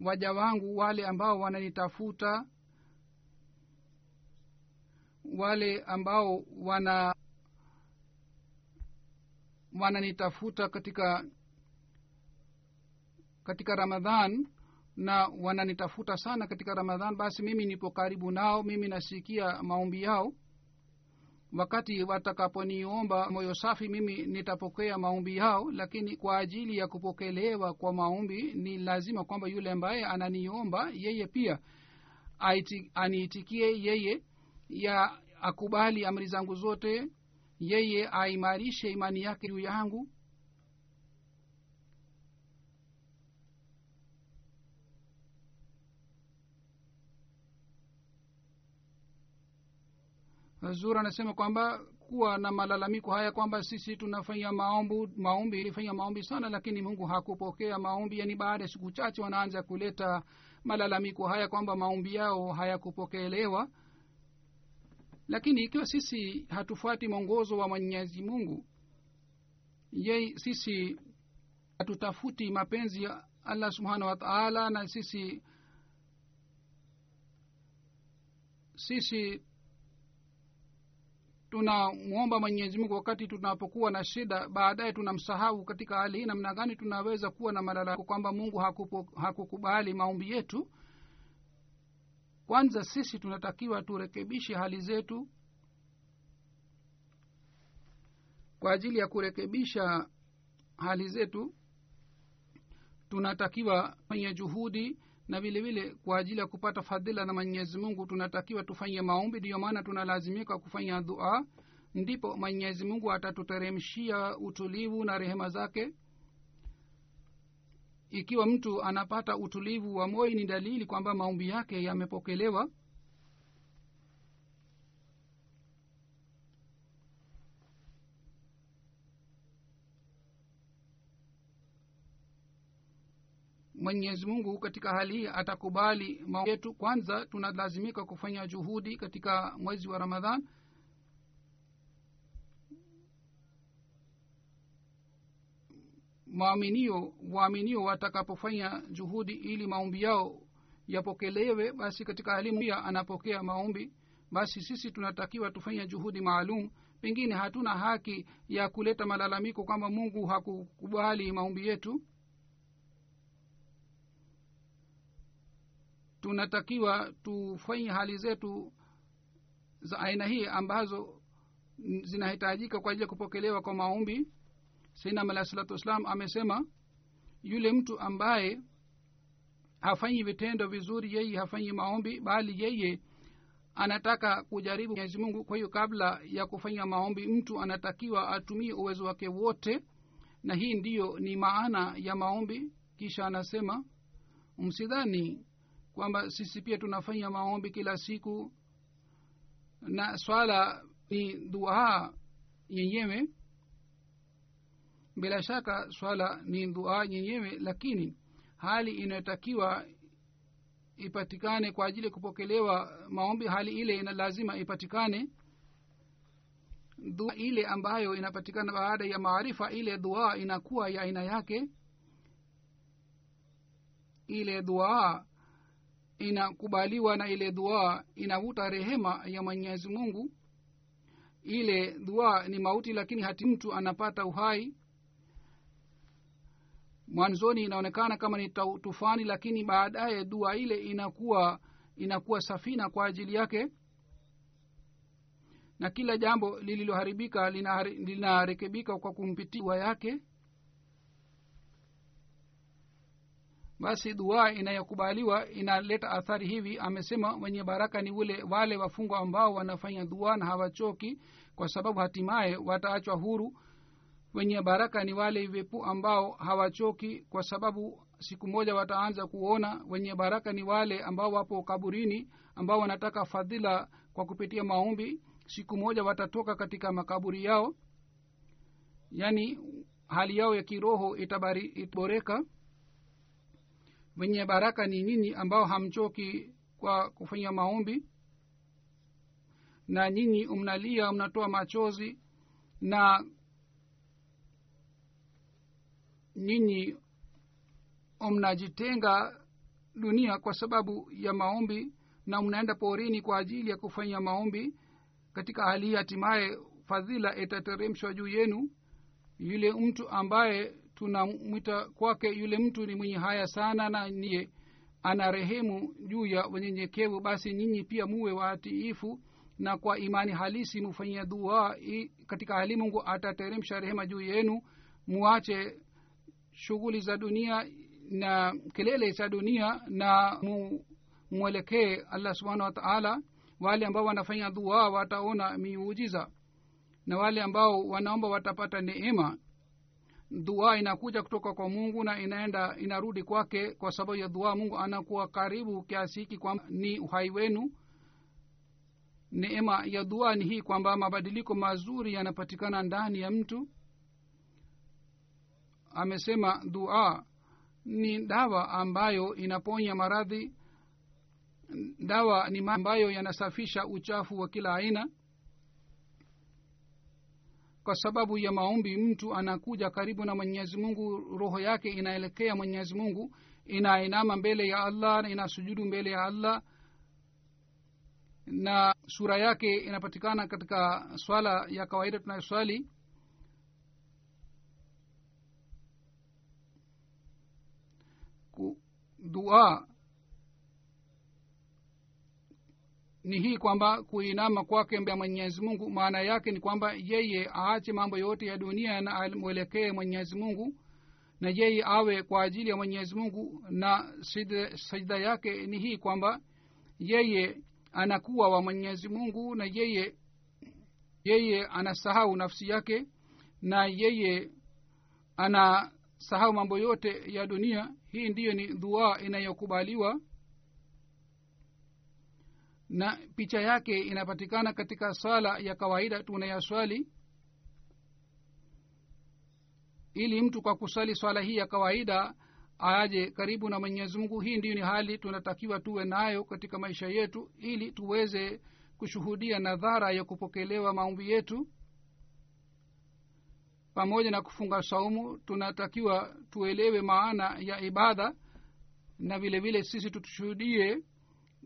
waja wangu wale ambao wananitafuta wale ambao wana wananitafuta katika katika ramadhan na wananitafuta sana katika ramadhan basi mimi nipo karibu nao mimi nasikia maombi yao. Wakati watakaponiomba moyo safi mimi nitapokea maombi yao lakini kwa ajili ya kupokelewa kwa maombi ni lazima kwamba yule ambaye ananiomba yeye pia aniitikie yeye ya akubali amri zangu zote yeye aimarishe imani yake juu yangu zur anasema kwamba kuwa na malalamiko haya kwamba sisi tunafanya maombu maombi ilifanya maombi sana lakini mungu hakupokea maombi. Yani baada ya siku chache wanaanza kuleta malalamiko haya kwamba maombi yao hayakupokelewa. Lakini ikiwa sisi hatufuati mwongozo wa mwenyezi mungu ye sisi hatutafuti mapenzi ya allah subhanahu wa taala na sisi sisi tunamwomba mwenyezi mungu wakati tunapokuwa na shida baadaye tunamsahau katika hali hii namna gani tunaweza kuwa na malalamiko kwamba mungu hakupo, hakukubali maombi yetu. Kwanza sisi tunatakiwa turekebishe hali zetu kwa ajili ya kurekebisha hali zetu. Tunatakiwa kwenye juhudi na vile vile kwa ajili ya kupata fadhila na mwenyezi mungu tunatakiwa tufanye maombi. Ndiyo maana tunalazimika kufanya dua. Ndipo mwenyezi mungu atatuteremshia utulivu na rehema zake. Ikiwa mtu anapata utulivu wa moyo ni dalili kwamba maombi yake yamepokelewa mwenyezi mungu katika hali hii atakubali maombi yetu. Kwanza tunalazimika kufanya juhudi katika mwezi wa ramadhan. Maaminio waaminio watakapofanya juhudi ili maombi yao yapokelewe basi katika halimu pia anapokea maombi. Basi sisi tunatakiwa tufanye juhudi maalum. Pengine hatuna haki ya kuleta malalamiko kwamba mungu hakukubali maombi yetu tunatakiwa tufanye hali zetu za aina hii ambazo zinahitajika kwa ajili ya kupokelewa kwa maombi. Sainam alahi salatu wassalam amesema yule mtu ambaye hafanyi vitendo vizuri yeye hafanyi maombi bali yeye anataka kujaribu mwenyezi mungu. Kwa hiyo kabla ya kufanya maombi mtu anatakiwa atumie uwezo wake wote na hii ndiyo ni maana ya maombi. Kisha anasema msidhani kwamba sisi pia tunafanya maombi kila siku. Na swala ni dua yenyewe. Bila shaka swala ni dua yenyewe lakini hali inayotakiwa ipatikane kwa ajili ya kupokelewa maombi hali ile ina lazima ipatikane. Dua ile ambayo inapatikana baada ya maarifa ile dua inakuwa ya aina yake. Ile dua inakubaliwa na ile dua inavuta rehema ya mwenyezi mungu. Ile dua ni mauti lakini hati mtu anapata uhai. Mwanzoni inaonekana kama ni tufani lakini baadaye dua ile inakuwa inakuwa safina kwa ajili yake. Na kila jambo lililoharibika linarekebika kwa kumpitia yake basi duaa inayokubaliwa inaleta athari hivi amesema wenye baraka ni ule wale wafungwa ambao wanafanya duaa na hawachoki kwa sababu hatimaye wataachwa huru. Wenye baraka ni wale vepu ambao hawachoki kwa sababu siku moja wataanza kuona. Wenye baraka ni wale ambao wapo kaburini ambao wanataka fadhila kwa kupitia maombi. Siku moja watatoka katika makaburi yao. Yaani hali yao ya kiroho itaboreka wenye baraka ni nyinyi ambao hamchoki kwa kufanya maombi. Na nyinyi mnalia mnatoa machozi na nyinyi mnajitenga dunia kwa sababu ya maombi na mnaenda porini kwa ajili ya kufanya maombi. Katika hali hii hatimaye fadhila itateremshwa juu yenu. Yule mtu ambaye tunamwita kwake yule mtu ni mwenye haya sana na niye ana rehemu juu ya wenyenyekevu basi nyinyi pia muwe watiifu na kwa imani halisi mufanyia dua. Katika hali mungu atateremsha rehema juu yenu muache shughuli za dunia na kelele za dunia na mu, mwelekee allah subhanahu wa taala. Wale ambao wanafanya dua wataona miujiza na wale ambao wanaomba watapata neema dua inakuja kutoka kwa mungu na inaenda inarudi kwake kwa sababu ya dua. Mungu anakuwa karibu kiasi hiki kwamba ni uhai wenu. Neema ya dua ni hii kwamba mabadiliko mazuri yanapatikana ndani ya mtu. Amesema dua ni dawa ambayo inaponya maradhi. Dawa ni ambayo yanasafisha uchafu wa kila aina kwa sababu ya maombi mtu anakuja karibu na mwenyezi mungu roho yake inaelekea mwenyezi mungu inainama mbele ya allah na inasujudu mbele ya allah na sura yake inapatikana katika swala ya kawaida tunayoswali. Dua ni hii kwamba kuinama kwake ya mwenyezi mungu maana yake ni kwamba yeye aache mambo yote ya dunia na amwelekee mwenyezi mungu na yeye awe kwa ajili ya mwenyezi mungu na sajida yake ni hii kwamba yeye anakuwa wa mwenyezi mungu na yeye yeye anasahau nafsi yake na yeye anasahau mambo yote ya dunia. Hii ndiyo ni dhua inayokubaliwa na picha yake inapatikana katika swala ya kawaida tunayaswali. Ili mtu kwa kusali swala hii ya kawaida aje karibu na mwenyezi mungu hii ndiyo ni hali tunatakiwa tuwe nayo katika maisha yetu ili tuweze kushuhudia nadhara ya kupokelewa maombi yetu. Pamoja na kufunga saumu tunatakiwa tuelewe maana ya ibada na vile vile sisi tutushuhudie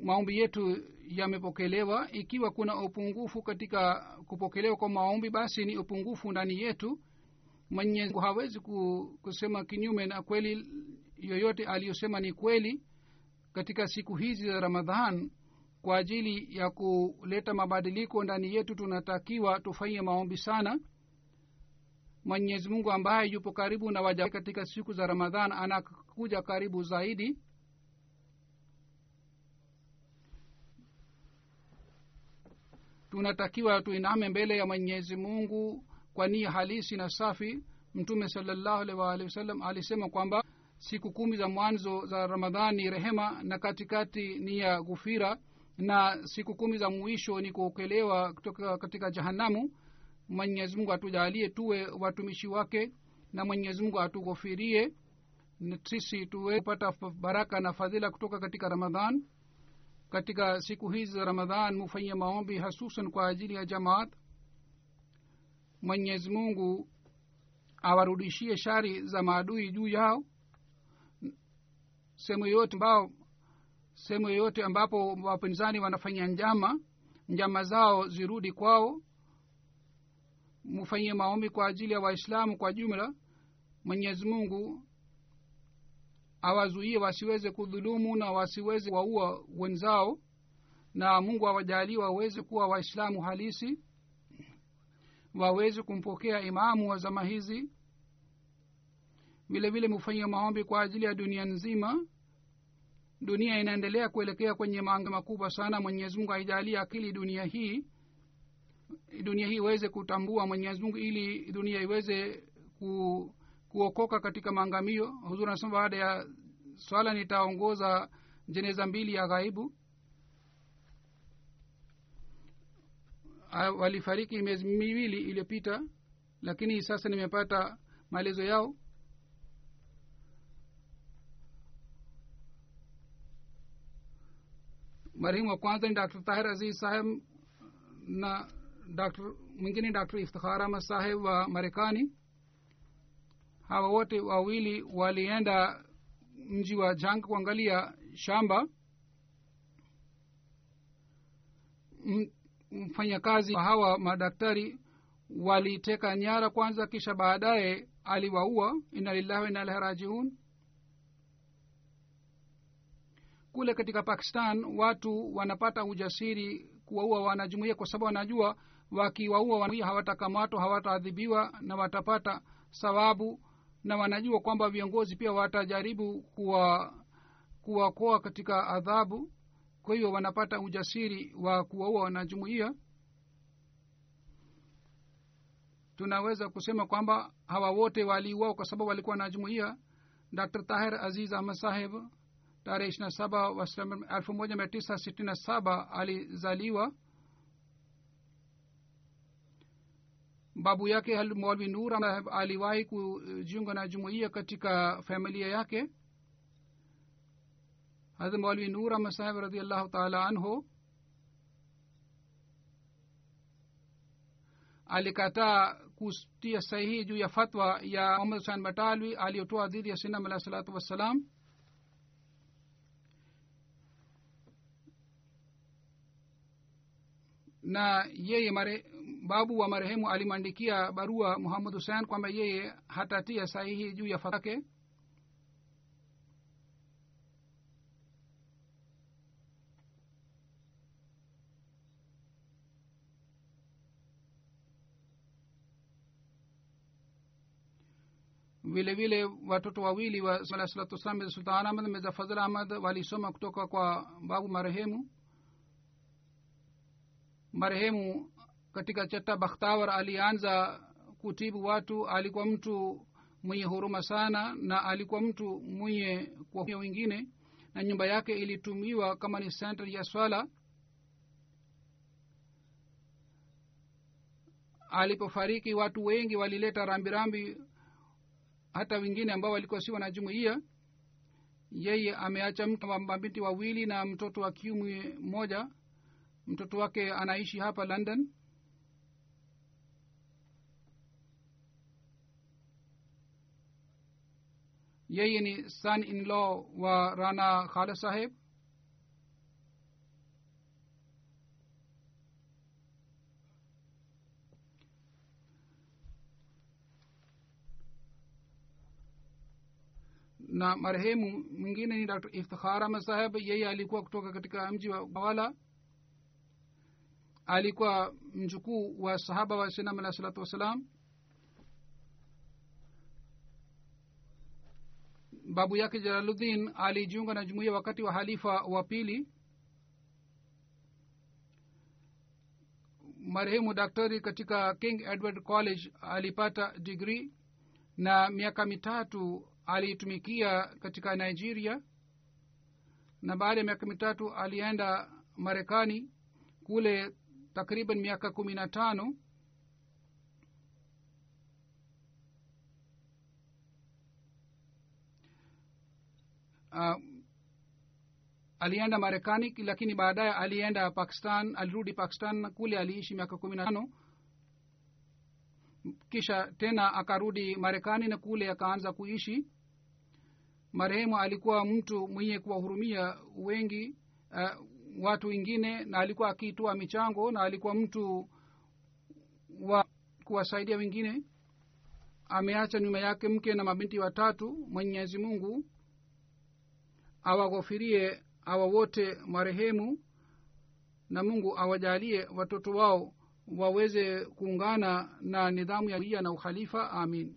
maombi yetu yamepokelewa. Ikiwa kuna upungufu katika kupokelewa kwa maombi basi ni upungufu ndani yetu. Mwenyezi hawezi kusema kinyume na kweli yoyote aliyosema ni kweli katika siku hizi za ramadhan. Kwa ajili ya kuleta mabadiliko ndani yetu tunatakiwa tufanye maombi sana. Mwenyezi mungu ambaye yupo karibu na waja katika siku za ramadhan anakuja karibu zaidi tunatakiwa tuiname mbele ya mwenyezi mungu kwa nia halisi na safi. Mtume waalihi wasallam alisema kwamba siku kumi za mwanzo za ramadhani ni rehema na katikati ni ya ghufira na siku kumi za mwisho ni kuokelewa kutoka katika jahanamu mwenyezi mungu atujalie tuwe watumishi wake na mwenyezi mungu atughofirie sisi tuwe kupata baraka na fadhila kutoka katika ramadhan katika siku hizi za ramadhan mufanyie maombi hasusan kwa ajili ya jamaat. Mwenyezi mungu awarudishie shari za maadui juu yao. Sehemu yoyote ambao sehemu yoyote ambapo wapinzani wanafanya njama njama zao zirudi kwao. Mufanyie maombi kwa ajili ya waislamu kwa jumla. Mwenyezi mungu awazuie wasiweze kudhulumu na wasiweze waua wenzao na mungu awajalie waweze kuwa waislamu halisi waweze kumpokea imamu wa zama hizi. Vile vile mufanyie maombi kwa ajili ya dunia nzima. Dunia inaendelea kuelekea kwenye maanga makubwa sana. Mwenyezi mungu aijalie akili dunia hii dunia hii iweze kutambua mwenyezi mungu ili dunia iweze ku, kuokoka katika maangamio. Huzuri anasema baada ya swala nitaongoza jeneza mbili ya ghaibu. Walifariki miezi miwili iliyopita lakini sasa nimepata maelezo yao. Marehemu wa kwanza ni dr. Tahir aziz saheb na dr. mwingine dr. Iftikhar ahmad saheb wa marekani hawa wote wawili walienda mji wa jang kuangalia shamba. Mfanyakazi wa hawa madaktari waliteka nyara kwanza kisha baadaye aliwaua. Ina lillahi wa inailahi rajiun. Kule katika pakistan watu wanapata ujasiri kuwaua wanajumuia kwa sababu wanajua wakiwaua hawatakamatwa hawataadhibiwa na watapata sawabu na wanajua kwamba viongozi pia watajaribu kuwa kuwakoa katika adhabu. Kwa hiyo wanapata ujasiri wa kuwaua wanajumuia tunaweza kusema kwamba hawa wote waliuao kwa sababu walikuwa wanajumuia dr. Tahir aziz ahmad saheb tarehe ishirina saba elfu moja mia tisa sitini na saba alizaliwa babu yake mwalvi nur aliwahi kujiunga na jumuiya katika familia yake. Hadrat mwalvi nur ahmad saheb radiallahu taala anhu alikataa kutia sahihi juu ya fatwa ya muhammad husan batalwi aliyotoa dhidi ya sinam alah salatu wassalam na yeye mare, babu wa marehemu alimwandikia barua muhamad husein kwamba yeye hatatia sahihi juu ya fatwa vile vile watoto wawili wa salatu wassalam mirza sultan ahmad mirza fazl ahmad walisoma kutoka kwa babu marehemu marehemu katika chata bakhtawar alianza kutibu watu alikuwa mtu mwenye huruma sana na alikuwa mtu mwenye kwa wengine na nyumba yake ilitumiwa kama ni center ya swala. Alipofariki watu wengi walileta rambirambi hata wengine ambao walikuwa si wanajumuia yeye ameacha mtu mabinti wawili na mtoto wa kiume mmoja mtoto wake anaishi hapa london? Yeye ni son in law wa rana khala saheb na marehemu mwingine ni dr iftikhar ahmad saheb yeye alikuwa kutoka katika mji wa wala alikuwa mjukuu wa sahaba wa sinam alahi salatu wassalam babu yake jalaluddin alijiunga na jumuiya wakati wa halifa wa pili. Marehemu daktari katika king edward college alipata digrii na miaka mitatu aliitumikia katika nigeria na baada ya miaka mitatu alienda marekani kule takriban miaka kumi na tano. Uh, alienda marekani lakini baadaye alienda pakistan alirudi pakistan kule aliishi miaka kumi na tano. Kisha tena akarudi marekani na kule akaanza kuishi. Marehemu alikuwa mtu mwenye kuwahurumia wengi. Uh, watu wengine na alikuwa akitoa michango na alikuwa mtu wa kuwasaidia wengine. Ameacha nyuma yake mke na mabinti watatu. Mwenyezi mungu awaghofirie awa wote marehemu na mungu awajalie watoto wao waweze kuungana na nidhamu ya ia na ukhalifa. Amin